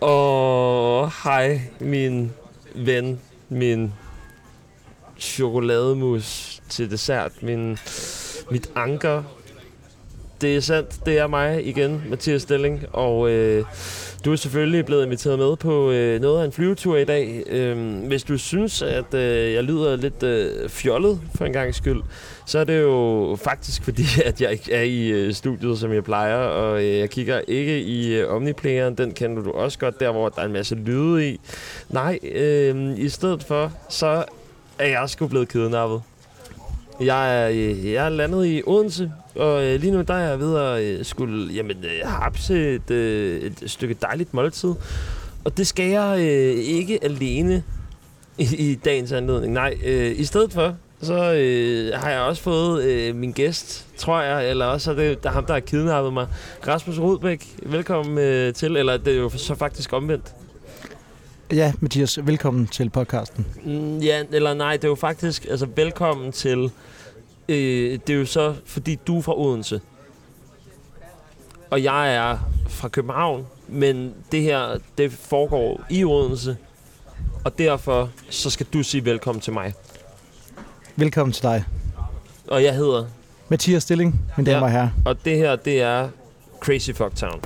Og hej, min ven, min chokolademus til dessert, min, mit anker. Det er sandt, det er mig igen, Mathias Stilling, og øh, du er selvfølgelig blevet inviteret med på øh, noget af en flyvetur i dag. Øh, hvis du synes, at øh, jeg lyder lidt øh, fjollet for en gang skyld, så er det jo faktisk fordi, at jeg ikke er i øh, studiet, som jeg plejer, og øh, jeg kigger ikke i øh, Omniplayeren. Den kender du også godt, der hvor der er en masse lyde i. Nej, øh, i stedet for, så er jeg sgu blevet kidnappet. Jeg er, jeg er landet i Odense, og øh, lige nu der er jeg ved at øh, skulle jamen, øh, hapse et, øh, et stykke dejligt måltid. Og det skal jeg øh, ikke alene i, i dagens anledning. Nej, øh, i stedet for, så øh, har jeg også fået øh, min gæst, tror jeg, eller også er det der er ham, der har kidnappet mig. Rasmus Rodbæk, velkommen øh, til, eller det er jo så faktisk omvendt. Ja, Mathias, velkommen til podcasten. Mm, ja, eller nej, det er jo faktisk, altså velkommen til, øh, det er jo så, fordi du er fra Odense. Og jeg er fra København, men det her, det foregår i Odense. Og derfor, så skal du sige velkommen til mig. Velkommen til dig. Og jeg hedder, Mathias Stilling, mine damer Ja. og herrer. og det her, det er Crazy Fuck Town.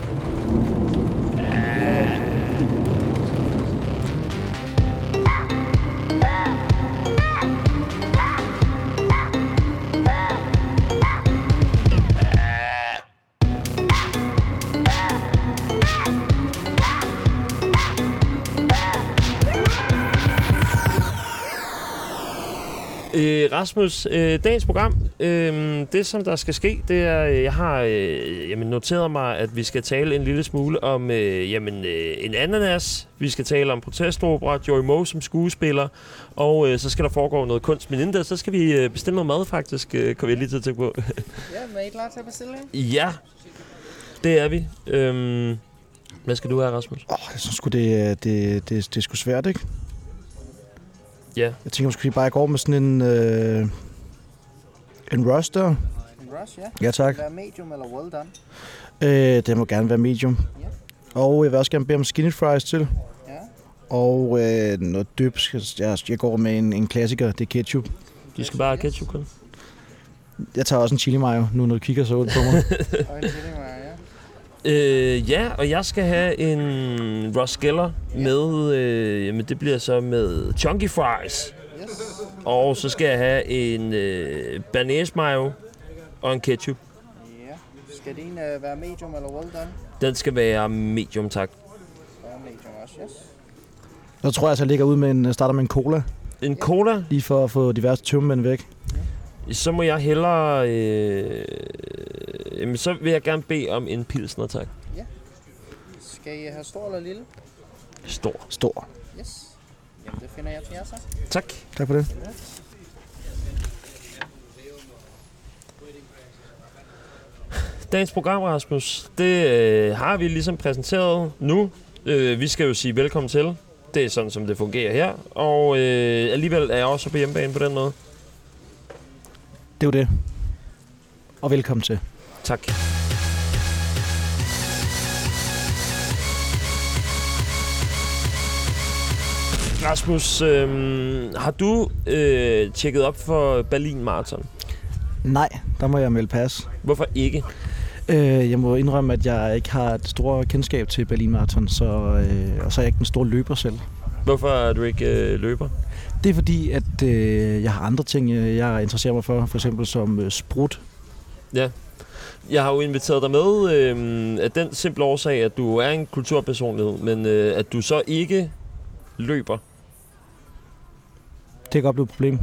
Rasmus, øh, dagens program, øh, det som der skal ske, det er, øh, jeg har øh, jamen, noteret mig, at vi skal tale en lille smule om øh, jamen, øh, en ananas. Vi skal tale om protestopera, Joey Moe som skuespiller, og øh, så skal der foregå noget kunst. Men inden da, så skal vi øh, bestille noget mad faktisk, øh, kommer jeg lige til at tænke på. Ja, men er I klar til at bestille ja, det er vi. Øhm, hvad skal du have, Rasmus? Åh, jeg synes det, det, det, det er sgu svært, ikke? Ja. Jeg tænker måske bare, at jeg går med sådan en... Øh, en roster. En rush, ja. Ja, tak. Være medium eller well done. Øh, det må gerne være medium. Ja. Og jeg vil også gerne bede om skinny fries til. Ja. Og øh, noget dyb. Jeg, jeg går med en, en klassiker, det er ketchup. Du skal bare have ketchup kun. Jeg tager også en chili mayo, nu når du kigger så ud på mig. Og en chili mayo. Øh, ja, og jeg skal have en Ross Geller med, øh, jamen det bliver så med chunky fries. Yes. Og så skal jeg have en øh, banæs mayo og en ketchup. Ja. Skal din uh, være medium eller well done? Den skal være medium, tak. Være medium også, yes. Så tror jeg, at jeg ligger ud med en, starter med en cola, En cola, lige for at få diverse tømmemænd væk. Så må jeg hellere... Øh, jamen, så vil jeg gerne bede om en pilsner, tak. Skal I have stor eller lille? Stor. Stor. Yes. Jamen, det finder jeg til jer så. Tak. Tak for det. Dagens program, Rasmus, det øh, har vi ligesom præsenteret nu. Øh, vi skal jo sige velkommen til. Det er sådan, som det fungerer her. Og øh, alligevel er jeg også på hjemmebane på den måde. Det jo det. Og velkommen til. Tak. Rasmus, øh, har du øh, tjekket op for Berlin Marathon? Nej, der må jeg melde pas. Hvorfor ikke? Øh, jeg må indrømme, at jeg ikke har et stort kendskab til Berlin Marathon, så, øh, og så er jeg ikke den store løber selv. Hvorfor er du ikke øh, løber? Det er fordi, at øh, jeg har andre ting, øh, jeg interesserer mig for, for eksempel som øh, sprut. Jeg har jo inviteret dig med øh, af den simple årsag, at du er en kulturpersonlighed, men øh, at du så ikke løber. Det kan godt blive et problem.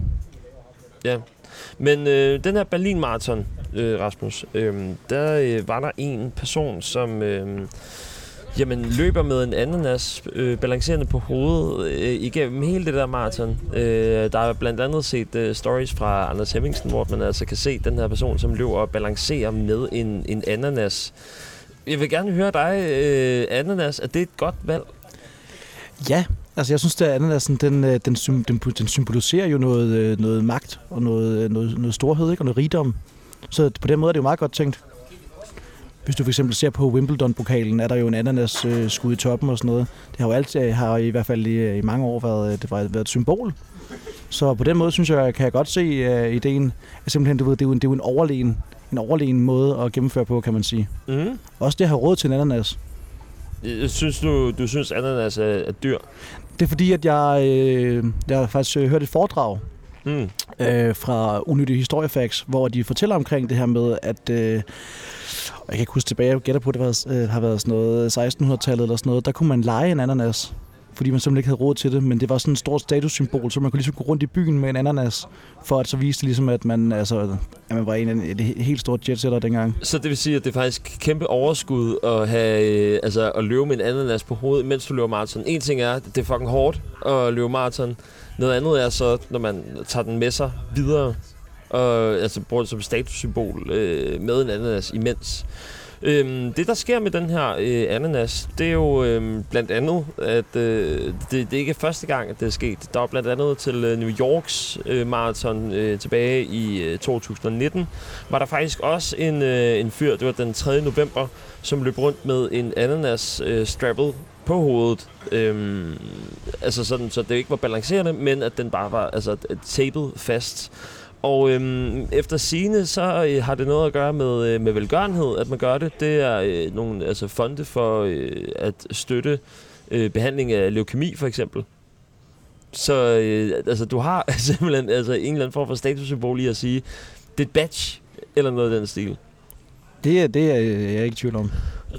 Men øh, den her Berlin Marathon, øh, Rasmus, øh, der øh, var der en person, som øh, jamen, løber med en ananas øh, balancerende på hovedet øh, igennem hele det der maraton. Øh, der er blandt andet set øh, stories fra Anders Hemmingsen, hvor man altså kan se den her person, som løber og balancerer med en, en ananas. Jeg vil gerne høre dig, øh, ananas, er det et godt valg? Ja, altså jeg synes, at ananasen, den, øh, den, den, den symboliserer jo noget, øh, noget magt og noget, øh, noget, noget storhed ikke? og noget rigdom. Så på den måde er det jo meget godt tænkt hvis du for eksempel ser på Wimbledon-pokalen, er der jo en ananas øh, skud i toppen og sådan noget. Det har jo altid, har i hvert fald i, i mange år været, det var, været et symbol. Så på den måde synes jeg, kan jeg godt se uh, ideen. At simpelthen, du ved, det er jo en, det er jo en overlegen, en overlegen måde at gennemføre på, kan man sige. Mm. Også det at have råd til en ananas. Jeg synes du, du synes, ananas er, er dyr? Det er fordi, at jeg, øh, jeg har faktisk øh, hørt et foredrag Mm. øh, fra Unyttige Historiefacts, hvor de fortæller omkring det her med, at... Øh, jeg kan ikke huske tilbage, jeg gætter på, at det var, øh, har været sådan noget 1600-tallet eller sådan noget. Der kunne man lege en ananas, fordi man simpelthen ikke havde råd til det, men det var sådan et stort statussymbol, så man kunne ligesom gå rundt i byen med en ananas, for at så vise det ligesom, at man, altså, at man var en af de helt store jetsetter dengang. Så det vil sige, at det er faktisk kæmpe overskud at, have, øh, altså, at løbe med en ananas på hovedet, mens du løber maraton. En ting er, det er fucking hårdt at løbe maraton. Noget andet er så, når man tager den med sig videre, og altså bruger det som statussymbol øh, med en ananas imens. Øhm, det, der sker med den her øh, ananas, det er jo øh, blandt andet, at øh, det, det er ikke første gang, at det er sket. Der var blandt andet til øh, New Yorks øh, maraton øh, tilbage i øh, 2019, var der faktisk også en, øh, en fyr, det var den 3. november, som løb rundt med en ananas øh, strappet på hovedet. Øhm, altså sådan, så det ikke var balancerende, men at den bare var altså, tapet fast. Og øhm, efter sine så øh, har det noget at gøre med, øh, med velgørenhed, at man gør det. Det er øh, nogle altså, fonde for øh, at støtte øh, behandling af leukemi, for eksempel. Så øh, altså, du har simpelthen altså, en eller anden form for statussymbol i at sige, det er et badge, eller noget af den stil. Det, er- det er jeg ikke i tvivl om.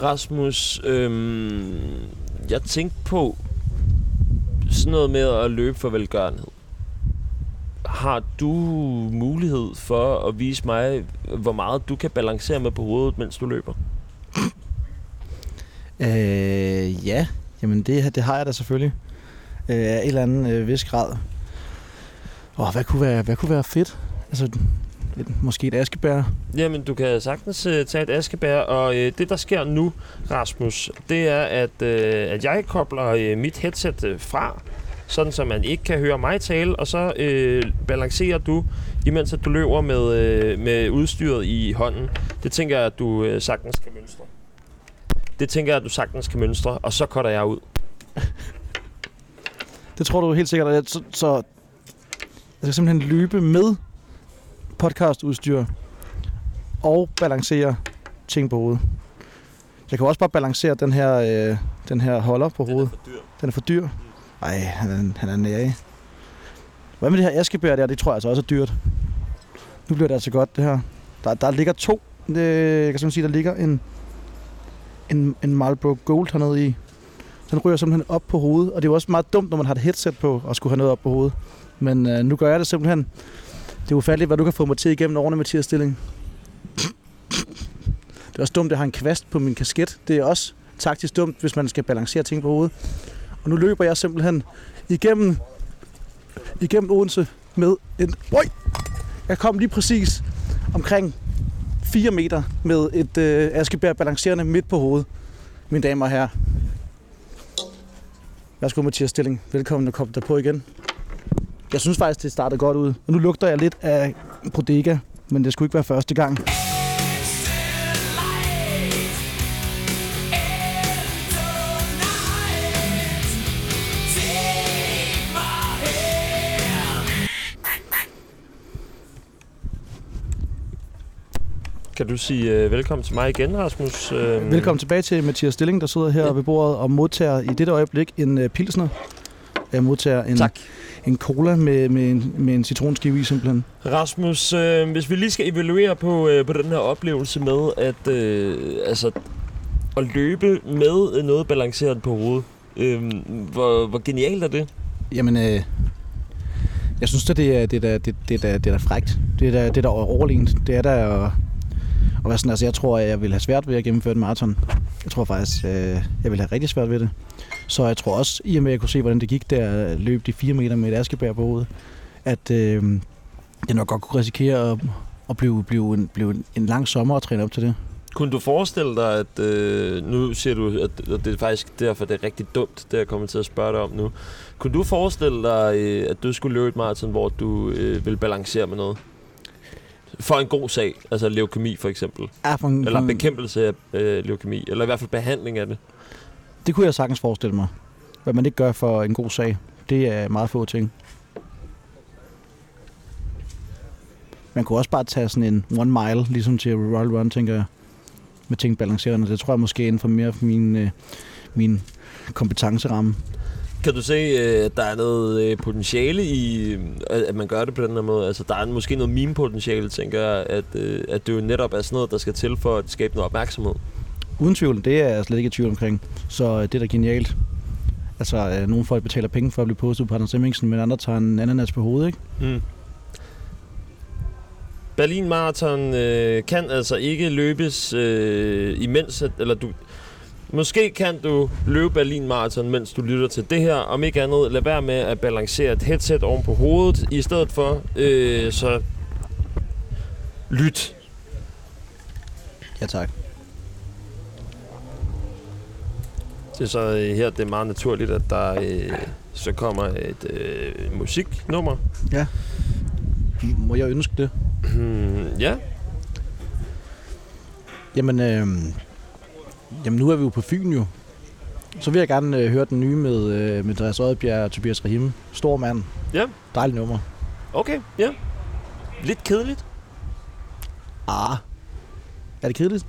Rasmus, øhm, jeg tænkte på sådan noget med at løbe for velgørenhed. Har du mulighed for at vise mig, hvor meget du kan balancere med på hovedet, mens du løber? Øh, ja, jamen det, det har jeg da selvfølgelig. Øh, af en eller anden øh, vis grad. Åh, hvad kunne være, hvad kunne være fedt? Altså, et, måske et askebær. Jamen, du kan sagtens uh, tage et askebær, og uh, det, der sker nu, Rasmus, det er, at, uh, at jeg kobler uh, mit headset uh, fra, sådan så man ikke kan høre mig tale, og så uh, balancerer du, imens at du løber med, uh, med udstyret i hånden. Det tænker jeg, at du uh, sagtens kan mønstre. Det tænker jeg, at du sagtens kan mønstre, og så cutter jeg ud. Det tror du helt sikkert. at- Så, så jeg skal simpelthen løbe med podcastudstyr og balancere ting på hovedet. Jeg kan også bare balancere den her, øh, den her holder på hovedet. Den er for dyr. Ej, han er, han er nære. Hvad med det her askebær der? Det tror jeg altså også er dyrt. Nu bliver det altså godt, det her. Der, der ligger to. Det, jeg kan simpelthen sige, der ligger en, en, en Marlboro Gold hernede i. Den ryger simpelthen op på hovedet, og det er jo også meget dumt, når man har et headset på, og skulle have noget op på hovedet. Men øh, nu gør jeg det simpelthen. Det er ufatteligt, hvad du kan få mig til igennem årene, Mathias Stilling. Det er også dumt, at jeg har en kvast på min kasket. Det er også taktisk dumt, hvis man skal balancere ting på hovedet. Og nu løber jeg simpelthen igennem, igennem Odense med en... Oj! Jeg kom lige præcis omkring 4 meter med et øh, askebær balancerende midt på hovedet. Mine damer og herrer. Værsgo, Mathias Stilling. Velkommen og kom der på igen. Jeg synes faktisk, det startede godt ud. Og nu lugter jeg lidt af bodega, men det skulle ikke være første gang. Kan du sige uh, velkommen til mig igen, Rasmus? Uh, Velkommen tilbage til Mathias Stilling, der sidder her Ja. ved bordet og modtager i dette øjeblik en uh, pilsner. Jeg modtager en, Tak. en cola med, med, en, med en citronskive i simpelthen. Rasmus, øh, hvis vi lige skal evaluere på, øh, på den her oplevelse med at, øh, altså, at løbe med noget balanceret på hovedet, øh, hvor, hvor genialt er det? Jamen, øh, jeg synes, at det er, det er, da- det, det er, da- det er da frækt. Det er da, det er da overlegent. Det er da og at sådan, altså jeg tror, at jeg vil have svært ved at gennemføre et maraton. Jeg tror faktisk, øh, jeg vil have rigtig svært ved det. Så jeg tror også, i og med at jeg kunne se, hvordan det gik der løb de fire meter med et askebær på hovedet, at øh, jeg nok godt kunne risikere at, at blive, blive, en, blive en, en lang sommer at træne op til det. Kunne du forestille dig, at øh, nu siger du, at, at det er faktisk derfor, det er rigtig dumt, det jeg kommer til at spørge dig om nu. Kunne du forestille dig, øh, at du skulle løbe et maraton, hvor du øh, vil balancere med noget? For en god sag, altså leukemi for eksempel. Ja, for en, Eller bekæmpelse af øh, leukemi, eller i hvert fald behandling af det. det kunne jeg sagtens forestille mig. Hvad man ikke gør for en god sag, det er meget få ting. Man kunne også bare tage sådan en one mile, ligesom til Royal Run, tænker jeg, med ting balancerende. Det tror jeg måske er inden for mere for min, øh, min kompetenceramme. Kan du se, øh, at der er noget øh, potentiale i, øh, at man gør det på den her måde? Altså, der er måske noget meme-potentiale, tænker jeg, at, at det jo netop er sådan noget, der skal til for at skabe noget opmærksomhed. Uden tvivl, det er jeg slet ikke i tvivl omkring. Så det er da genialt. Altså, øh, nogle folk betaler penge for at blive postet på Anders Hemmingsen, men andre tager en ananas på hovedet, ikke? Mm. Berlin Marathon øh, kan altså ikke løbes øh, imens, at, eller du... Måske kan du løbe Berlin Marathon, mens du lytter til det her. Om ikke andet, lad være med at balancere et headset oven på hovedet, i stedet for, øh, så lyt. Ja, tak. Det er så øh, her, det er meget naturligt, at der øh, så kommer et øh, musiknummer. Må jeg ønske det? Hmm, ja, Jamen, øh, jamen, nu er vi jo på Fyn jo. Så vil jeg gerne øh, høre den nye med, øh, med Andreas Oddbjerg og Tobias Rahim. Stor mand. Ja. Dejlig nummer. okay, ja. Lidt kedeligt. Ah. Er det kedeligt?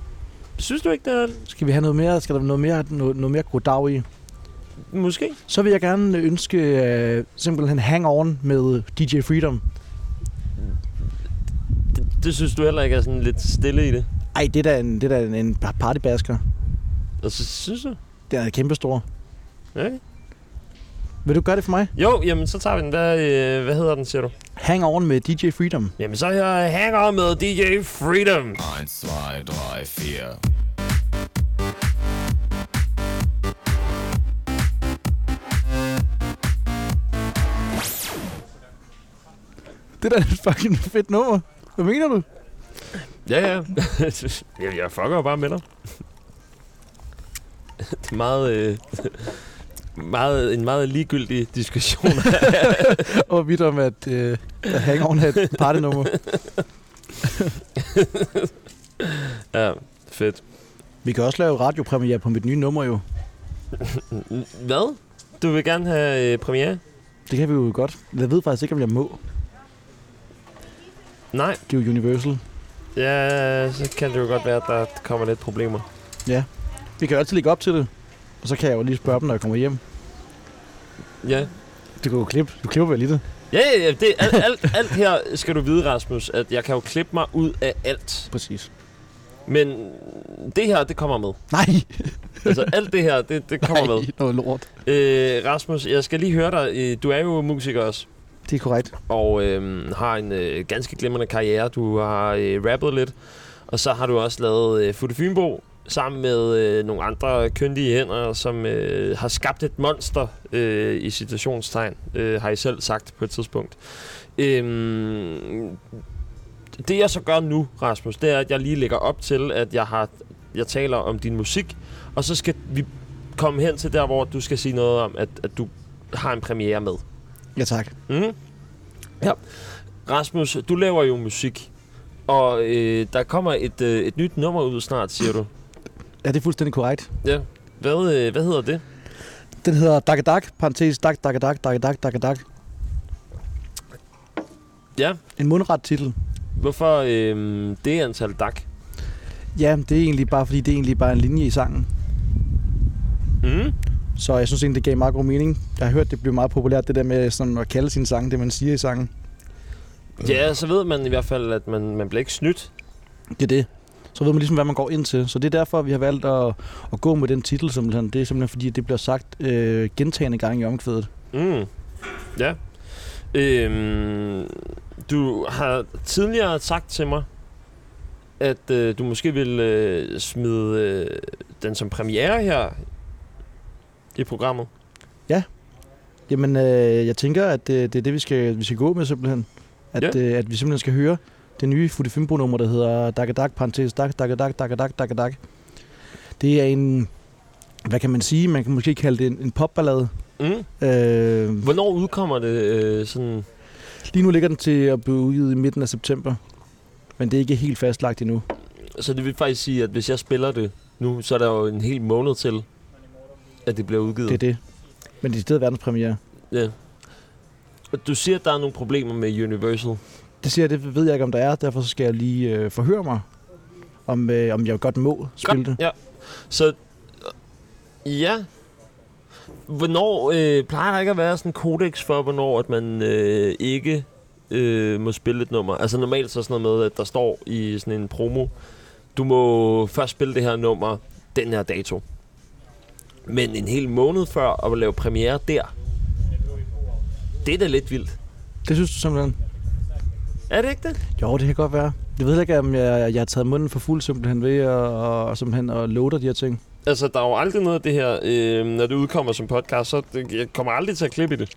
Synes du ikke, det er Skal vi have noget mere? Skal der noget mere, noget, noget mere goddag i? måske? Så vil jeg gerne ønske øh, simpelthen Hang On med DJ Freedom. Det, det synes du heller ikke er sådan lidt stille i det? Ej, det er da en, det er da en, en partybasker. Og så synes du? Den er kæmpestor. Okay. Vil du gøre det for mig? Jo, jamen så tager vi den. Hvad, øh, hvad hedder den, siger du? Hang On med DJ Freedom. Jamen så her Hang On med DJ Freedom. 1, 2, 3, 4. Det er da et fucking fedt nummer. Hvad mener du? Ja, ja. jeg, jeg fucker bare med dig. Det er meget... Øh, meget, en meget ligegyldig diskussion. Og vidt om, at, øh, at Hang On er et partynummer. ja, fedt. Vi kan også lave radiopremiere på mit nye nummer jo. Hvad? Du vil gerne have øh, premiere? Det kan vi jo godt. Jeg ved faktisk ikke, om jeg må. Nej. Det er jo Universal. Ja, så kan det jo godt være, at der kommer lidt problemer. Vi kan jo altid lægge op til det. Og så kan jeg jo lige spørge dem, når jeg kommer hjem. Ja. Du kan jo klippe. Du klipper vel lige det. Ja, ja, ja. Det, alt, alt, alt her skal du vide, Rasmus, at jeg kan jo klippe mig ud af alt. Præcis. Men det her, det kommer med. Nej. Altså alt det her, det, det kommer med. Nej, noget lort. Øh, Rasmus, jeg skal lige høre dig. Øh, Du er jo musiker også, Det er korrekt. og øh, har en øh, ganske glimrende karriere. Du har øh, rappet lidt, og så har du også lavet øh, Futte Fynbo sammen med øh, nogle andre køndige hænder, som øh, har skabt et monster øh, i situationstegn, øh, har I selv sagt på et tidspunkt. Øh, det jeg så gør nu, Rasmus, det er, at jeg lige lægger op til, at jeg har jeg taler om din musik, og så skal vi komme hen til der, hvor du skal sige noget om, at, at du har en premiere med. Ja, tak. Mm. Ja. Rasmus, du laver jo musik, og øh, der kommer et, øh, et nyt nummer ud snart, siger du. Ja, det er fuldstændig korrekt. Ja. Hvad, øh, hvad hedder det? Den hedder Dagadag, parentes Dag, Dagadag, Dagadag, Dagadag. Ja. En mundret titel. Hvorfor øh, det antal dak? Ja, det er egentlig bare, fordi det er egentlig bare en linje i sangen. Mm. Så jeg synes egentlig, det gav meget god mening. Jeg har hørt, det blev meget populært, det der med sådan at kalde sin sang, det man siger i sangen. Ja, så ved man i hvert fald, at man, man bliver ikke snydt. Det er det. Så ved man ligesom, hvad man går ind til. Så det er derfor, vi har valgt at, at gå med den titel. Simpelthen. Det er simpelthen, fordi det bliver sagt øh, gentagende gange i omkvædet. Mm. Ja. Øhm, du har tidligere sagt til mig, at øh, du måske vil øh, smide øh, den som premiere her i programmet. Jamen, øh, jeg tænker, at det, det er det, vi skal, vi skal gå med simpelthen. At, Ja. øh, at vi simpelthen skal høre det nye Futte Fimbo-nummer, der hedder Dagadag, parentes Dag, Dagadag, Dagadag, Dagadag. Det er en, hvad kan man sige, man kan måske kalde det en, en popballade. Mm. Øh, Hvornår udkommer det øh, sådan? lige nu ligger den til at blive udgivet i midten af september. Men det er ikke helt fastlagt endnu. Så det vil faktisk sige, at hvis jeg spiller det nu, så er der jo en hel måned til, at det bliver udgivet. Det er det. Men det er stadig verdenspremiere. Ja. Og Du siger, at der er nogle problemer med Universal. Det siger jeg, det ved jeg ikke, om der er. Derfor skal jeg lige øh, forhøre mig, om, øh, om jeg godt må spille det. Ja. Så øh, ja. Hvornår øh, plejer der ikke at være sådan en kodex for, hvornår at man øh, ikke øh, må spille et nummer? Altså normalt så sådan noget med, at der står i sådan en promo, du må først spille det her nummer den her dato. Men en hel måned før at lave premiere der, det er da lidt vildt. Det synes du simpelthen? Er det ikke det? Jo, det kan godt være. Jeg ved ikke, om jeg, jeg har taget munden for fuld simpelthen ved at, og, og, simpelthen at loader de her ting. Altså, der er jo aldrig noget af det her, øh, når det udkommer som podcast, så det, jeg kommer aldrig til at klippe i det.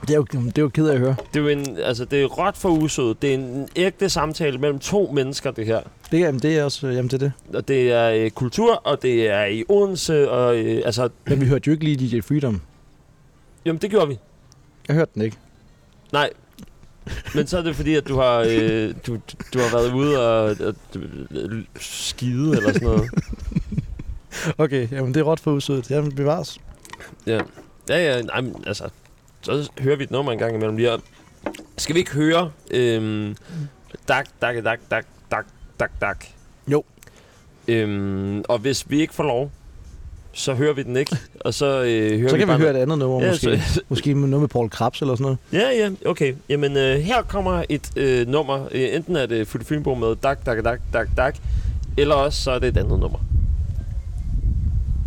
Det er jo, det er jo ked af at høre. Det er jo en, altså, det er råt for usødet. Det er en ægte samtale mellem to mennesker, det her. Det, er- jamen, det er også, jamen, det er det. Og det er øh, kultur, og det er i Odense, og øh, altså, Men vi hørte jo ikke lige DJ Freedom. jamen det gjorde vi. Jeg hørte den ikke. Nej. Men så er det fordi, at du har, øh, du, du har været ude og, og skide eller sådan noget. Okay, jamen det er råt for usødet. Jamen bevares. Ja, ja, ja nej, men, altså, så hører vi et nummer en gang imellem lige. Og Skal vi ikke høre øhm, dak, dak, dak, dak, dak, dak, dak? Jo. Øhm, og hvis vi ikke får lov, så hører vi den ikke. Og så øh, hører Så kan vi bare høre et andet nummer, Ja, måske. så- Måske med noget med Paul Krabs eller sådan noget. Ja, ja, okay. Jamen, øh, her kommer et øh, nummer. Øh, enten er det Futte Fynbo med dak, dak, dak, dak, dak, eller også så er det et andet nummer.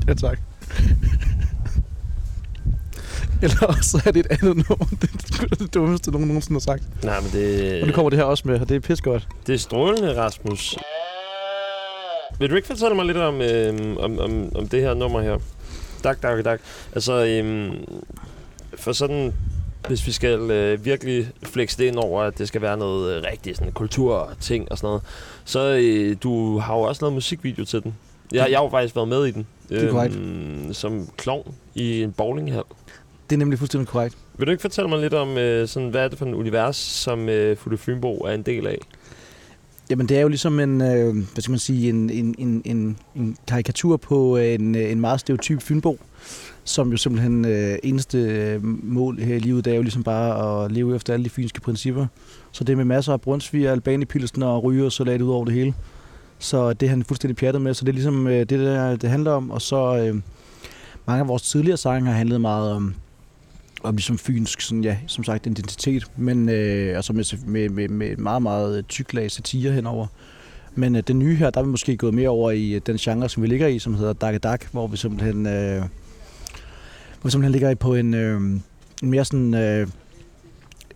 Ja, tak. Eller også er det et andet nummer. Det er det dummeste, nogen nogensinde har sagt. Nej, men det, Og nu kommer det her også med, og det er pis godt. det er strålende, Rasmus. Vil du ikke fortælle mig lidt om, øh, om, om, om det her nummer her? Dak, dak, dak. Altså, øh, for sådan, hvis vi skal øh, virkelig flexe det ind over, at det skal være noget øh, rigtigt sådan kulturting og sådan noget, så øh, du har jo også lavet musikvideo til den. Jeg, jeg har jo faktisk været med i den. er korrekt. øhm, som klovn i en bowlinghal. Det er nemlig fuldstændig korrekt. Vil du ikke fortælle mig lidt om, øh, sådan, hvad er det for en univers, som øh, Futte Fynbo er en del af? Jamen, det er jo ligesom en, øh, hvad skal man sige, en, en, en, en, en karikatur på øh, en, øh, en meget stereotyp fynbo, som jo simpelthen øh, eneste øh, mål her i livet, det er jo ligesom bare at leve efter alle de fynske principper. Så det er med masser af brunsviger, albanipilsen og ryge og salat ud over det hele. Så det er han fuldstændig pjattet med, så det er ligesom øh, det, der, det handler om. Og så øh, mange af vores tidligere sange har handlet meget om, om ligesom fynsk, sådan, ja, som sagt, identitet, men øh, altså med, med, med, med meget, meget tyk lag satire henover. Men øh, den nye her, der er vi måske gået mere over i øh, den genre, som vi ligger i, som hedder Dak Dak, hvor vi simpelthen, øh, hvor vi simpelthen ligger i på en, øh, en mere sådan... Øh,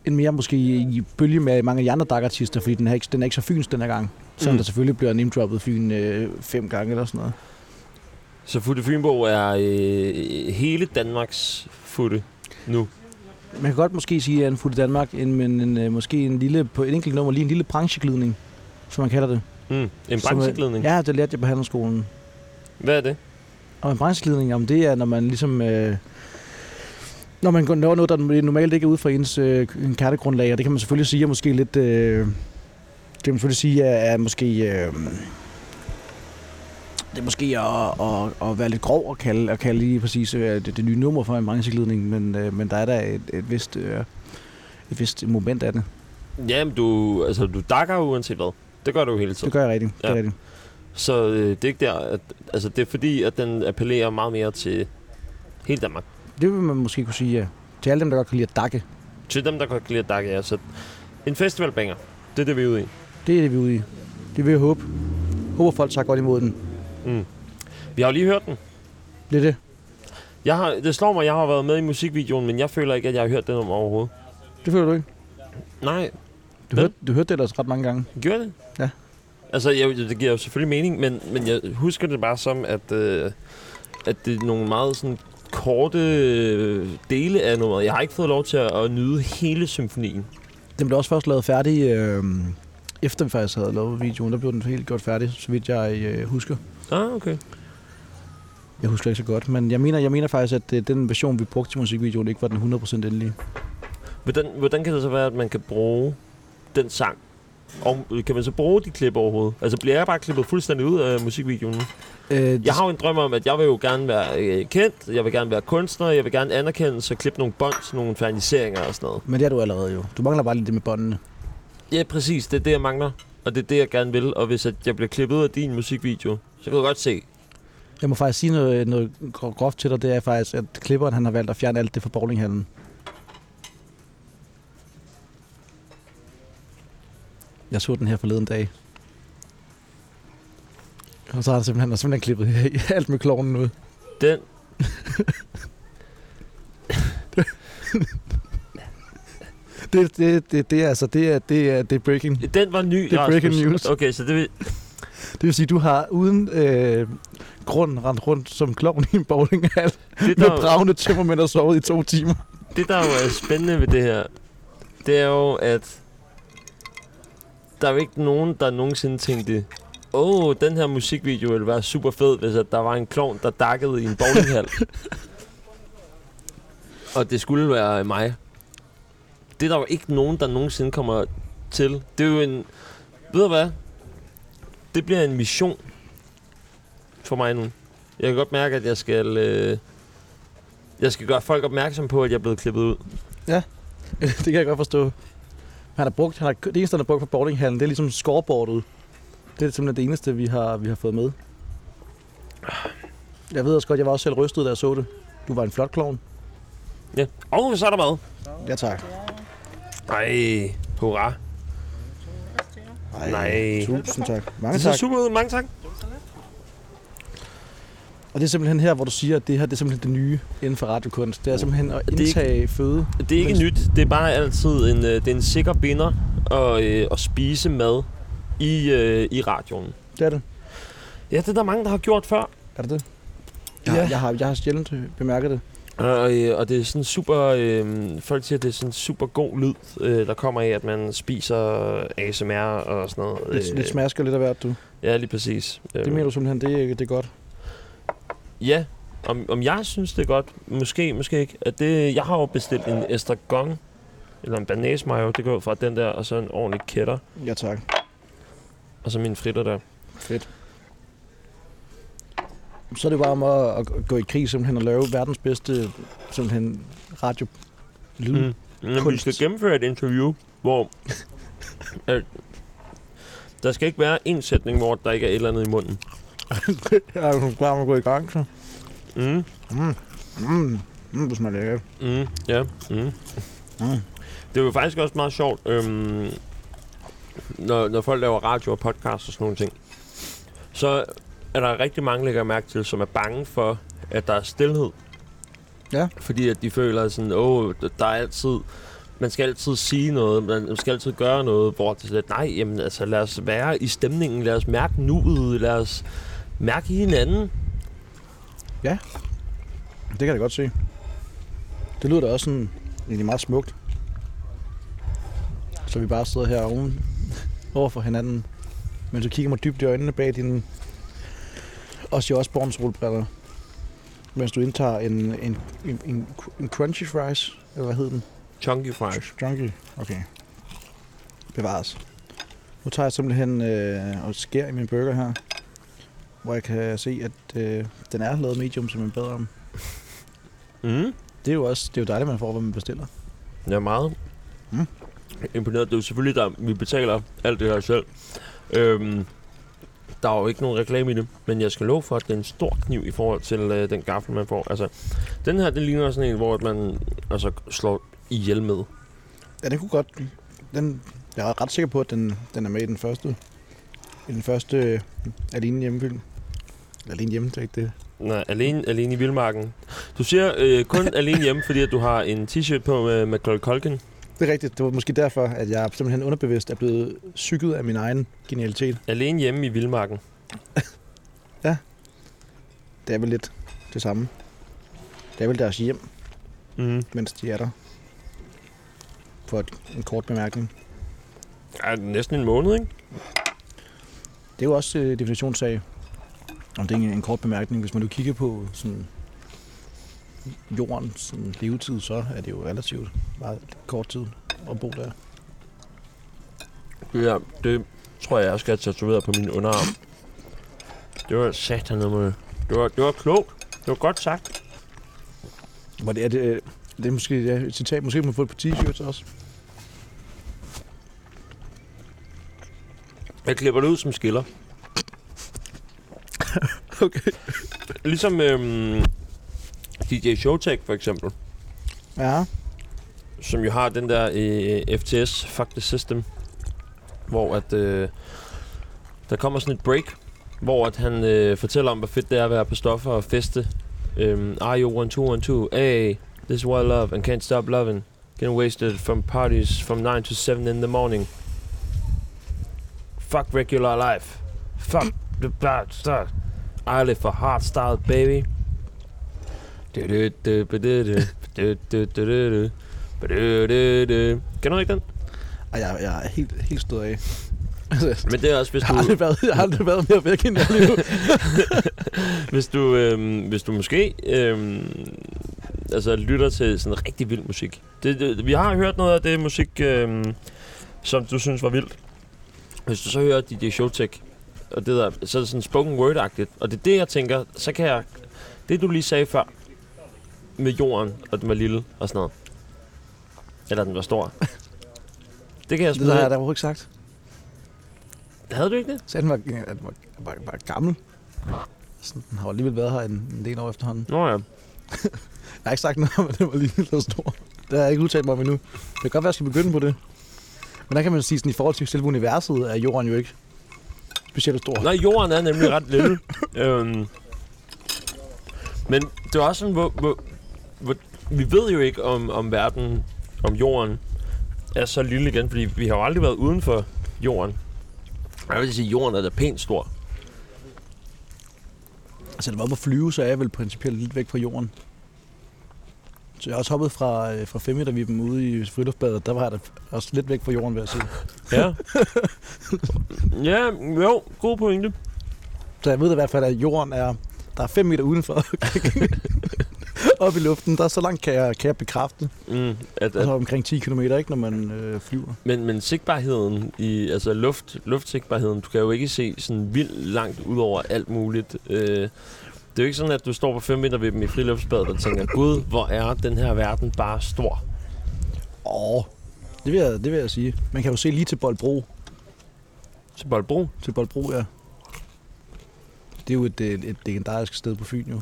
en mere måske i bølge med mange af de andre Dak-artister, fordi den er ikke, den er ikke så fyns den her gang. Selvom Mm. mm. der selvfølgelig bliver name-droppet Fyn øh, fem gange eller sådan noget. Så Futte Fynbo er øh, hele Danmarks Futte nu. Man kan godt måske sige, at en fuld Danmark, en, men en, øh, måske en lille, på et enkelt nummer, lige en lille brancheglidning, som man kalder det. Mm. En Som brancheglidning. Ja, det lærte jeg på handelsskolen. Hvad er det? Og en brancheglidning, jamen det er, når man ligesom... Øh, når man går når noget, der normalt ikke er ude fra ens øh, en kernegrundlag, og det kan man selvfølgelig sige er måske lidt... Øh, det kan man selvfølgelig sige er, er måske... Øh, det er måske at, at, at være lidt grov at kalde, at kalde lige præcis øh, det, det nye nummer for en brancheglidning, men, øh, men der er der et, et, vist, øh, et vist moment af det. Jamen, du, altså, du dakker uanset hvad. Det gør du jo hele tiden. Det gør jeg rigtigt. Det Ja. er rigtigt. Så øh, det er ikke der, at, altså det er fordi, at den appellerer meget mere til hele Danmark. Det vil man måske kunne sige, ja. Til alle dem, der godt kan lide at dakke. Til dem, der godt kan lide at dakke, ja. Så en festivalbanger, det er det, vi er ude i. Det er det, vi er ude i. Det vil jeg håbe. Håber folk tager godt imod den. Mm. Vi har jo lige hørt den. Det er det. Jeg har, det slår mig, jeg har været med i musikvideoen, men jeg føler ikke, at jeg har hørt den om overhovedet. Det føler du ikke? Nej, Du, hørte, du hørte det ellers ret mange gange. gjorde det? Ja. Altså, jeg, det giver jo selvfølgelig mening, men, men jeg husker det bare som, at, øh, at det er nogle meget sådan korte øh, dele af nummeret. Jeg har ikke fået lov til at, at nyde hele symfonien. Den blev også først lavet færdig, øh, efter vi faktisk havde lavet videoen. Der blev den helt godt færdig, så vidt jeg øh, husker. Ah, okay. Jeg husker ikke så godt, men jeg mener, jeg mener faktisk, at øh, den version, vi brugte til musikvideoen, ikke var den 100% endelige. Hvordan, hvordan kan det så være, at man kan bruge den sang Og kan man så bruge de klip overhovedet? Altså bliver jeg bare klippet fuldstændig ud af musikvideoen? Øh, Jeg har jo en drøm om, at jeg vil jo gerne være øh, kendt, jeg vil gerne være kunstner, jeg vil gerne anerkendes og klippe nogle bånd, nogle ferniseringer og sådan noget. Men det er du allerede jo. Du mangler bare lidt det med båndene. Ja, præcis. Det er det, jeg mangler. Og det er det, jeg gerne vil. Og hvis at jeg bliver klippet ud af din musikvideo, så kan du godt se. Jeg må faktisk sige noget, noget gro- groft til dig. Det er faktisk, at klipperen han har valgt at fjerne alt det fra bowlinghallen. Jeg så den her forleden dag. Og så har han simpelthen, han har simpelthen klippet alt med klovnen ud. Den... Det, det, det, det, er, altså, det, er, det, er, det er breaking. Den var ny, Det er breaking Rasmus. news. Okay, så det vil... Det vil sige, du har uden øh, grund rendt rundt som klovn i en bowlinghal med der, bravende tømmermænd og sovet i to timer. det, der jo er spændende ved det her, det er jo, at der er jo ikke nogen, der nogensinde tænkte, åh, oh, den her musikvideo ville være super fed, hvis at der var en klovn, der dakkede i en bowlinghal. og det skulle være mig. Det er der jo ikke nogen, der nogensinde kommer til. Det er jo en... Ved du hvad? Det bliver en mission for mig nu. Jeg kan godt mærke, at jeg skal... Øh, jeg skal gøre folk opmærksom på, at jeg er blevet klippet ud. det kan jeg godt forstå. Han har brugt, han har, det eneste, han har brugt på bowlinghallen, det er ligesom scoreboardet. Det er simpelthen det eneste, vi har, vi har fået med. Jeg ved også godt, jeg var også selv rystet, da jeg så det. Du var en flot klovn. Ja. Og så er der mad. Ja, tak. Ej, hurra. Nej. Tusind tak. Mange Det ser tak. super ud. Mange tak. Og det er simpelthen her, hvor du siger, at det her det er simpelthen det nye inden for radiokunst. Det er simpelthen at Det er ikke- indtage føde. Det er ikke nyt. Det er bare altid en, øh, det er en sikker binder at, øh, at spise mad i, øh, i radioen. Det er det. Ja, det er der mange, der har gjort før. Er det det? Jeg, Ja. ja. jeg, har, jeg har sjældent øh, bemærket det. Og, øh, og det er sådan super... Øh, folk siger, at det er sådan super god lyd, øh, der kommer af, at man spiser ASMR og sådan noget. Lidt, lidt smasker lidt af hvert, du. Ja, lige præcis. Det mener du simpelthen, det, er- det er godt. Ja, om, om jeg synes det er godt, måske, måske ikke. At det, jeg har jo bestilt en estragon, eller en banæs mayo, det går fra den der, og så en ordentlig kætter, Ja, tak. og så mine fritter der. Fedt. Så er det bare om at, at gå i krig simpelthen og lave verdens bedste simpelthen radio lyd. Mm. Men vi skal gennemføre et interview, hvor at, der skal ikke være en sætning, hvor der ikke er et eller andet i munden. Jeg er jo klar med at gå i gang, så. Mm. Mm. Mm. Mm, det smager lækkert. Mm. Ja. Mm. Mm. Det er jo faktisk også meget sjovt, øhm, når, når folk laver radio og podcast og sådan nogle ting. Så er der rigtig mange, lægger jeg mærke til, som er bange for, at der er stillhed. Ja. Fordi at de føler sådan, åh, der er altid... Man skal altid sige noget, man skal altid gøre noget, hvor det er lidt, nej, jamen, altså, lad os være i stemningen, lad os mærke nuet, lad os mærke hinanden. Det kan jeg godt se. Det lyder da også sådan egentlig meget smukt. Så vi bare sidder her oven over for hinanden, mens du kigger mig dybt i øjnene bag dine Ozzy Osbourne solbriller. Mens du indtager en, en, en, en, en crunchy fries, eller hvad hed den? Chunky fries. Junkie. Okay. Bevares. Nu tager jeg simpelthen øh, og skærer i min burger her, hvor jeg kan se, at øh, den er lavet medium, som man beder om. Mm. Det er jo også det er jo dejligt, man får, hvad man bestiller. Jeg er meget Mm. mm. imponeret. Det er jo selvfølgelig, der vi betaler alt det her selv. Øhm, der er jo ikke nogen reklame i det, men jeg skal love for, at det er en stor kniv i forhold til øh, den gaffel, man får. Altså, den her, det ligner sådan en, hvor man altså, slår ihjel med. Ja, den kunne godt... Den, jeg er ret sikker på, at den, den er med i den første... I den første øh, Alene hjemmefilm. Eller Alene hjemme, det er ikke det. Nej, alene, alene i vildmarken. Du siger øh, kun alene hjemme, fordi at du har en t-shirt på med Macaulay Culkin. Det er rigtigt. Det var måske derfor, at jeg simpelthen underbevidst er blevet psyket af min egen genialitet. Alene hjemme i vildmarken. Det er vel lidt det samme. Det er vel deres hjem, Mm. mens de er der. For et, en kort bemærkning. Ja, næsten en måned, ikke? Det er jo også øh, definitionssag. Om det er en, en kort bemærkning. Hvis man nu kigger på sådan jordens levetid, så er det jo relativt meget kort tid at bo der. Ja, det tror jeg, jeg skal have tatoveret på min underarm. Det var satan med. Det var, det var klogt. Det var godt sagt. Hvor det er, det, det er måske ja, et citat. Måske man få det på t-shirts også. Jeg klipper det ud som skiller. Okay. Ligesom øhm, DJ Showtek for eksempel. Ja. som jo har den der øh, FTS, Fuck the System, hvor at, øh, der kommer sådan et break, hvor at han øh, fortæller om, hvor fedt det er at være på stoffer og feste. Um, are you one two one two? Hey, this is what I love and can't stop loving. Getting wasted from parties from 9 to 7 in the morning. Fuck regular life. Fuck the bad stuff. I live for hard style, baby. Kender du ikke den? Ej, jeg, jeg er helt, helt stået af. Men det er også, hvis Jeg har du, aldrig været, jeg har aldrig været mere væk end jeg nu. hvis du, øhm, hvis du måske øhm, altså, lytter til sådan rigtig vild musik. Det, det, vi har hørt noget af det musik, øhm, som du synes var vildt. Hvis du så hører DJ Showtek, og det der, så er det sådan spoken word-agtigt. Og det er det, jeg tænker, så kan jeg... Det, du lige sagde før, med jorden, og den var lille og sådan noget. Eller den var stor. Det kan jeg Det smide har jeg da overhovedet ikke sagt. Havde du ikke det? Så den var, den var, var, var gammel. Sådan, den har alligevel været her en, en del år efterhånden. Nå ja. Jeg har ikke sagt noget om, at den var lige så stor. Det har jeg ikke udtalt mig om endnu. Det kan godt være, at jeg skal begynde på det. Men der kan man sige, sådan, i forhold til selve universet, er jorden jo ikke specielt stor. Nej, jorden er nemlig ret lille. øhm, men det er også sådan, hvor, hvor, vi ved jo ikke, om, om verden, om jorden er så lille igen, fordi vi har jo aldrig været uden for jorden. Jeg vil sige, at jorden er da pænt stor. Altså, det var på at flyve, så er jeg vel principielt lidt væk fra jorden. Så jeg har også hoppet fra, øh, fra 5 meter vippen ude i friluftsbadet. Der var jeg da også lidt væk fra jorden, vil jeg sige. Ja. ja, jo, god pointe. Så jeg ved i hvert fald, at jorden er... Der er 5 meter udenfor. Op i luften. Der er så langt, kan jeg, kan jeg bekræfte. Mm, at, Og så at, omkring 10 km, ikke, når man øh, flyver. men, men sigtbarheden, i, altså luft, luftsigtbarheden, du kan jo ikke se sådan vildt langt ud over alt muligt. Øh, det er jo ikke sådan, at du står på 5 meter ved dem i friluftsbadet og tænker, gud, hvor er den her verden bare stor. Åh, det vil, jeg, det vil jeg sige. Man kan jo se lige til Boldbro. Til Boldbro. Til Boldbro, ja. Det er jo et, et, et legendarisk sted på Fyn, jo.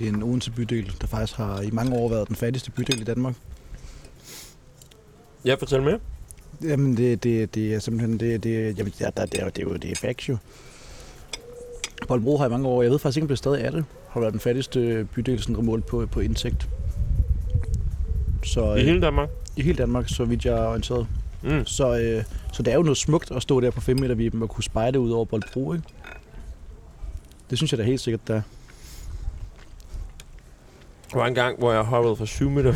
Det er en Odense bydel, der faktisk har i mange år været den fattigste bydel i Danmark. Ja, fortæl mere. Jamen, det, det, det er simpelthen... Det, det, jamen, ja, der, det, er, det er jo det er facts, jo. Boldbro har i mange år, jeg ved faktisk ikke, om det stadig er det, har været den fattigste bydel sådan målt på, på indtægt. Så, I øh, hele Danmark. I hele Danmark, så vidt jeg er orienteret. Mm. Så, øh, så det er jo noget smukt at stå der på 5 meter vippen og kunne spejde ud over Boldbro, ikke? Det synes jeg da helt sikkert, der er. Der var en gang, hvor jeg hoppede fra 7 meter.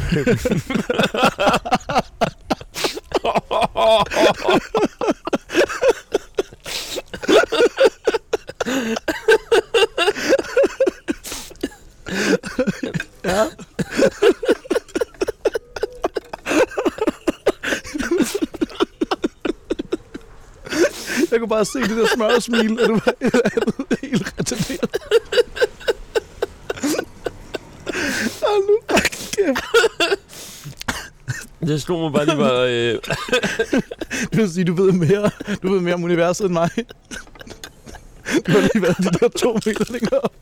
Ja. Jeg kunne bare se det der smørsmil, og du var et andet retarderet. Hold nu, kæft. det slog mig bare lige var... Øh, Du vil sige, du ved mere, du ved mere om universet end mig. Du har lige været de der to meter længere op.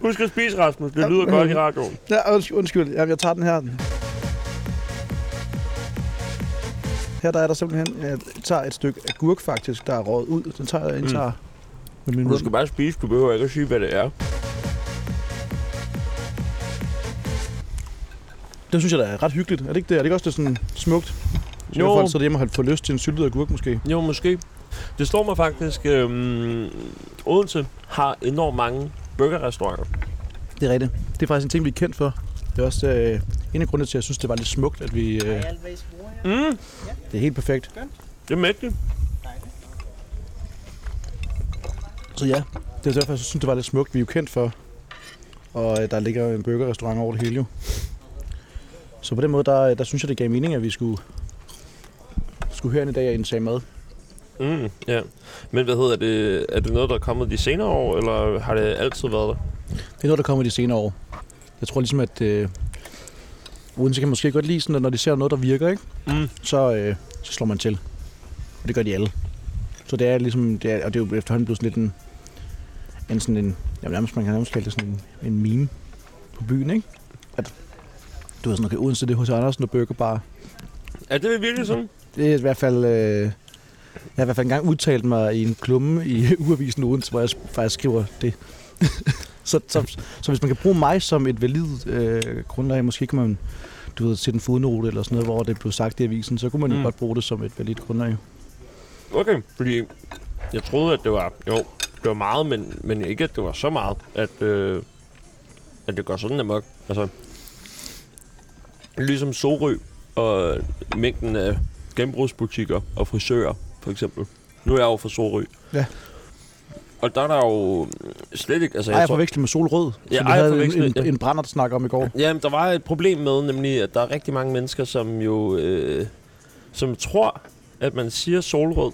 husk at spise, Rasmus. Det lyder godt i radioen. Ja, undskyld, undskyld. Jamen, jeg tager den her. Her der er der simpelthen, jeg tager et stykke agurk faktisk, der er røget ud. Den tager jeg indtager med min Du skal bare spise. Du behøver ikke at sige, hvad det er. Det synes jeg da er ret hyggeligt. Er det ikke det? Er det ikke også det sådan smukt? Så Jo. jo. folk sidder hjemme og får lyst til en syltet agurk måske. Jo, måske. Det slår mig faktisk, øhm, Odense har enormt mange burgerrestauranter. Det er rigtigt. Det er faktisk en ting, vi er kendt for. Det er også øh, en af grundene til, at jeg synes, det var lidt smukt, at vi... Øh. Mm, det er helt perfekt. det er mægtigt. Så ja, det er derfor, jeg synes, det var lidt smukt. Vi er jo kendt for, og øh, der ligger en burgerrestaurant over det hele jo. Så på den måde, der, der synes jeg, det gav mening, at vi skulle skulle høre i dag og indtage mad. Mm, ja. Men hvad hedder det? Er det noget, der er kommet de senere år, eller har det altid været der? Det er noget, der kommer de senere år. Jeg tror ligesom, at øh, Odense kan måske godt lide sådan, at når de ser noget, der virker, ikke? Mm. Så, øh, så slår man til. Og det gør de alle. Så det er ligesom, det er, og det er jo efterhånden blevet sådan lidt en, en sådan en, jamen nærmest, man kan nærmest kalde det sådan en, en meme på byen, ikke? At, du ved sådan, okay, Odense, det er hos Andersen og Burger Bar. Er det virkelig sådan? Det er i hvert fald, øh, jeg har i hvert fald engang udtalt mig i en klumme i uavisen Odense, hvor jeg faktisk skriver det. så, så, så, hvis man kan bruge mig som et valid øh, grundlag, måske kan man du ved, sætte en fodnote eller sådan noget, hvor det blev sagt i avisen, så kunne man jo Mm. godt bruge det som et validt grundlag. Okay, fordi jeg troede, at det var, jo, det var meget, men, men ikke, at det var så meget, at, øh, at det går sådan amok. Altså, ligesom Sorø og mængden af genbrugsbutikker og frisører, for eksempel. Nu er jeg jo fra Sorø. Ja. Og der er der jo slet ikke... Altså, Ej, jeg forveksler med solrød, Ja, som vi jeg havde en, en, ja. en brænder, der snakker om i går. Jamen, der var et problem med, nemlig, at der er rigtig mange mennesker, som jo øh, som tror, at man siger solrød,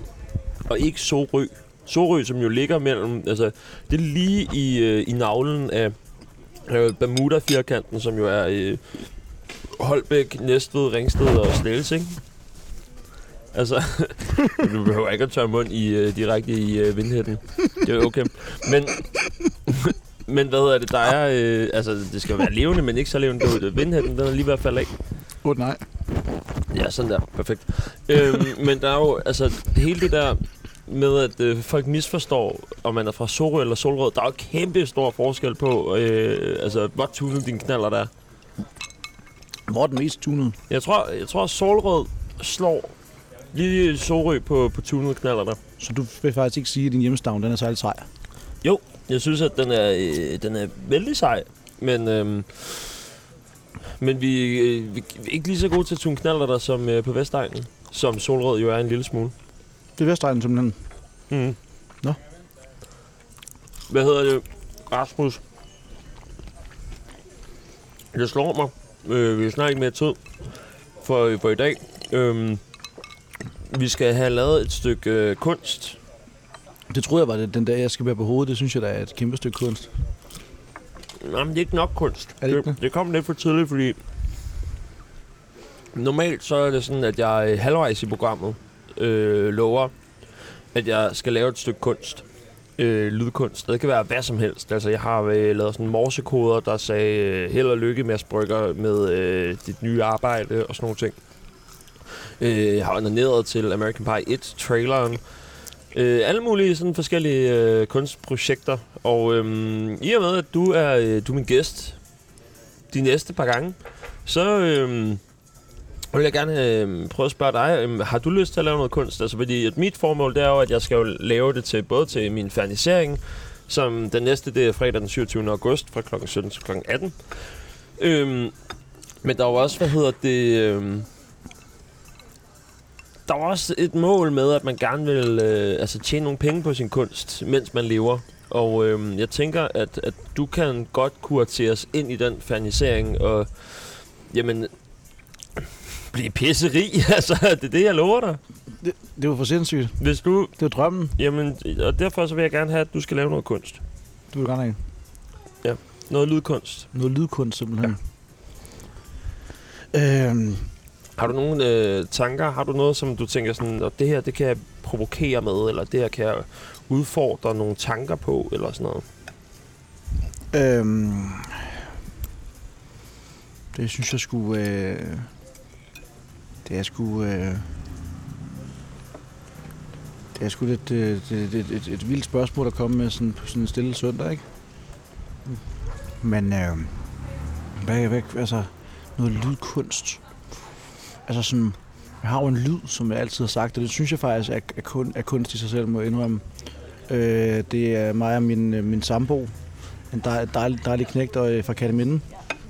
og ikke sorø. Sorø, som jo ligger mellem, altså, det er lige i, øh, i navlen af øh, Bermuda-firkanten, som jo er øh, Holbæk, Næstved, Ringsted og Slagelse, ikke? Altså, du behøver ikke at tørre mund i, øh, direkte i øh, vindhætten. Det er okay. Men, men hvad hedder det, der er, øh, altså det skal være levende, men ikke så levende. Det er Vindhætten, den er lige i hvert fald af. Åh, oh, nej. Ja, sådan der. Perfekt. øhm, men der er jo, altså, hele det der med, at øh, folk misforstår, om man er fra Sorø eller Solrød. Der er jo kæmpe stor forskel på, øh, altså, hvor tunet din knaller der er. Hvor er den mest tunet? Jeg tror, jeg tror, Solrød slår lige Sorø på, på tunet knaller der. Så du vil faktisk ikke sige, at din hjemmestavn den er særlig sej. Jeg synes, at den er, øh, den er vældig sej, men, øhm, men vi, øh, vi er ikke lige så gode til at tune knaller der som øh, på Vestegnen, som Solrød jo er en lille smule. Det er Vestegnen simpelthen. Mm. Nå. Hvad hedder det? Rasmus. Det slår mig. Øh, vi har snart ikke mere tid for, for i dag. Øhm, vi skal have lavet et stykke øh, kunst. Det troede jeg var det, den dag, jeg skal være på hovedet. Det synes jeg, der er et kæmpe stykke kunst. Jamen, det er ikke nok kunst. Er det ikke det, det kom lidt for tidligt, fordi... Normalt så er det sådan, at jeg øh, halvvejs i programmet øh, lover, at jeg skal lave et stykke kunst. Øh, lydkunst. Det kan være hvad som helst. Altså, jeg har øh, lavet sådan morsekoder, der sagde øh, held og lykke med Brygger med øh, dit nye arbejde og sådan nogle ting. Øh, jeg har onaneret til American Pie 1-traileren. Øh, alle mulige sådan forskellige øh, kunstprojekter. Og øh, i og med, at du er, øh, du er min gæst de næste par gange, så øhm, øhm, vil jeg gerne øh, prøve at spørge dig, øh, har du lyst til at lave noget kunst? Altså, fordi at mit formål, det er jo, at jeg skal jo lave det til både til min fernisering, som den næste, det er fredag den 27. august fra kl. 17 til kl. 18. Øhm, men der er jo også, hvad hedder det... Øhm, der er også et mål med, at man gerne vil øh, altså tjene nogle penge på sin kunst, mens man lever. Og øh, jeg tænker, at, at du kan godt kurateres ind i den fernisering og jamen, blive pisserig. altså, det er det, jeg lover dig. Det, det var for sindssygt. Hvis du, Det var drømmen. jamen, og derfor så vil jeg gerne have, at du skal lave noget kunst. Du vil gerne have Noget lydkunst. noget lydkunst simpelthen. Ja. Øhm, Har du nogle øh, tanker? Har du noget, som du tænker sådan, at det her, det kan jeg provokere med, eller det her kan jeg udfordre nogle tanker på, eller sådan noget? øhm, det synes jeg skulle... Øh, det er sgu... Øh, det er sgu lidt øh, det, det, et, et, et vildt spørgsmål at komme med sådan, på sådan en stille søndag, ikke? Men øh, hvad, hvad, altså, noget lydkunst. Altså sådan, jeg har jo en lyd, som jeg altid har sagt, og det synes jeg faktisk er, er, kun, er kunst i sig selv, må jeg indrømme. Øh, det er mig og min, øh, min sambo, en dej, dejlig, dejlig knægt øh, fra Katteminde,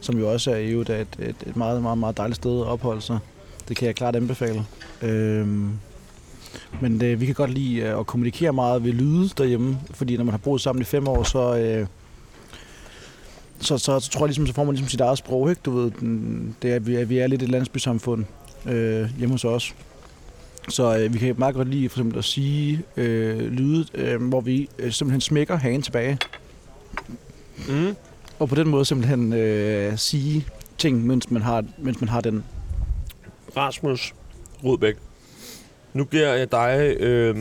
som jo også er i et, et, et meget, meget, meget dejligt sted at opholde sig. Det kan jeg klart anbefale. Øhm, men det, vi kan godt lide øh, at kommunikere meget ved lyde derhjemme, fordi når man har boet sammen i fem år, så, øh, så, så, så tror jeg ligesom, så får man ligesom sit eget sprog, ikke? Du ved, det er, vi, er, vi er lidt et landsbysamfund øh, hjemme hos os. Så øh, vi kan meget godt lide for eksempel at sige øh, lyde, øh, hvor vi øh, simpelthen smækker hagen tilbage. Mm. Og på den måde simpelthen øh, sige ting, mens man har, mens man har den. Rasmus Rudbæk. Nu giver jeg dig... Øh,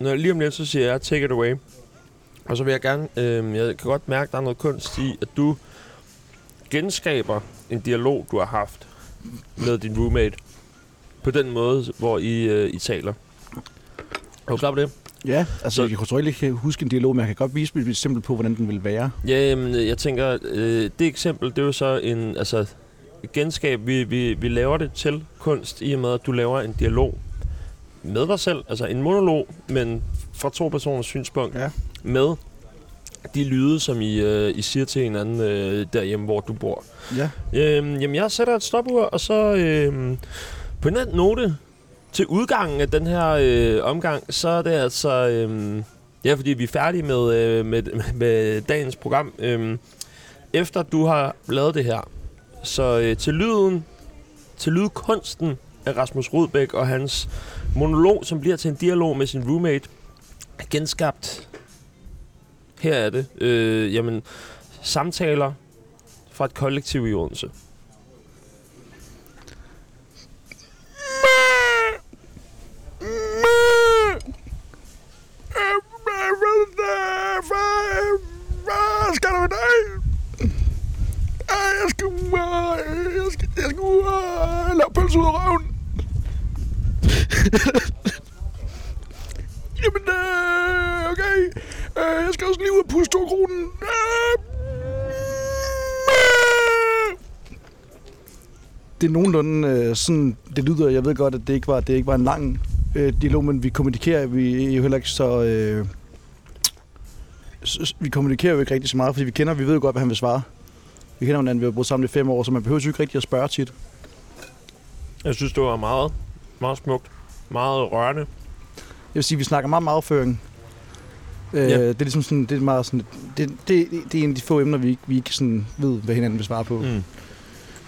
når lige om lidt, så siger jeg, take it away. Og så vil jeg gerne... Øh, jeg kan godt mærke, at der er noget kunst i, at du genskaber en dialog, du har haft med din roommate. På den måde, hvor I, øh, I taler. Er du klar på det? Ja, altså Så- jeg tror ikke, jeg kan huske en dialog, men jeg kan godt vise et eksempel på, hvordan den vil være. Ja, jamen, jeg tænker, øh, det eksempel, det er jo så en, altså, genskab, vi, vi, vi laver det til kunst, i og med, at du laver en dialog med dig selv, altså en monolog, men fra to personers synspunkt, Ja. med de lyde, som I, øh, I siger til hinanden øh, derhjemme, hvor du bor. Ja. Øhm, jamen, jeg sætter et stopur, og så øh, på en anden note, til udgangen af den her øh, omgang, så er det altså... Øh, ja, fordi vi er færdige med, øh, med, med dagens program. Øh, efter du har lavet det her, så øh, til lyden, til lydkunsten af Rasmus Rudbæk og hans monolog, som bliver til en dialog med sin roommate, er genskabt. Her er det. Øh, jamen, samtaler fra et kollektiv i Odense. Hvad skal du i dag? Jeg skal, jeg skal, jeg skal lave pølse ud af røven. Jamen, øh, okay. Øh, jeg skal også lige ud og puste to kronen. Det er nogenlunde øh, sådan, det lyder, jeg ved godt, at det ikke var, det ikke var en lang øh, dialog, men vi kommunikerer, vi er jo heller ikke så... Øh, vi kommunikerer jo ikke rigtig så meget, fordi vi kender, vi ved jo godt, hvad han vil svare. Vi kender hinanden, vi har boet sammen i fem år, så man behøver jo ikke rigtig at spørge tit. Jeg synes, det var meget, meget smukt. Meget rørende. Jeg vil sige, vi snakker meget om afføring. Øh, Ja. Det er ligesom sådan, det er meget sådan, det, det, det er en af de få emner, vi ikke, vi ikke sådan ved, hvad hinanden vil svare på. Mm.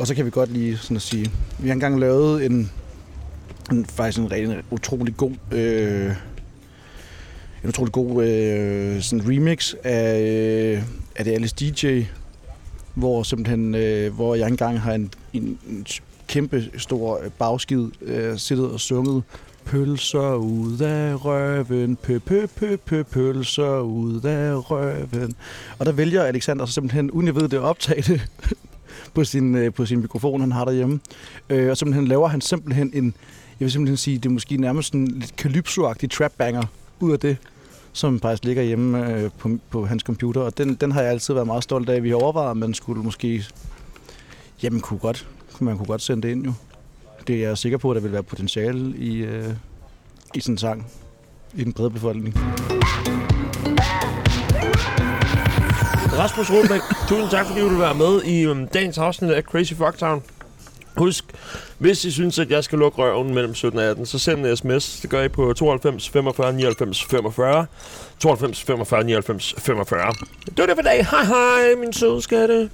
Og så kan vi godt lige sådan at sige, vi har engang lavet en, en faktisk en rigtig utrolig god, øh, en utrolig god øh, sådan remix af, øh, af det Alice DJ, hvor simpelthen, øh, hvor jeg engang har en, en, en kæmpe stor øh, bagskid øh, siddet og sunget Pølser ud af røven, pø, pø, pø, pø, pølser ud af røven. Og der vælger Alexander så simpelthen, uden jeg ved det, at optage det på sin, øh, på sin mikrofon, han har derhjemme. Øh, og simpelthen laver han simpelthen en, jeg vil simpelthen sige, det er måske nærmest en lidt calypso-agtig trap-banger ud af det, som faktisk ligger hjemme øh, på, på hans computer. Og den, den har jeg altid været meget stolt af. Vi har overvejet, at man skulle måske, jamen kunne godt, man kunne godt sende det ind jo. Det er jeg sikker på, at der vil være potentiale i, øh, i sådan en sang i den brede befolkning. Rasmus Rudbæk, tusind tak, fordi du vil være med i um, dagens afsnit af Crazy Fucktown. Husk, hvis I synes, at jeg skal lukke røven mellem 17 og 18, så send en sms. Det gør I på 92 45 99 45. 92 45 99 45. Det var det for i dag. Hej hej, min søde skatte.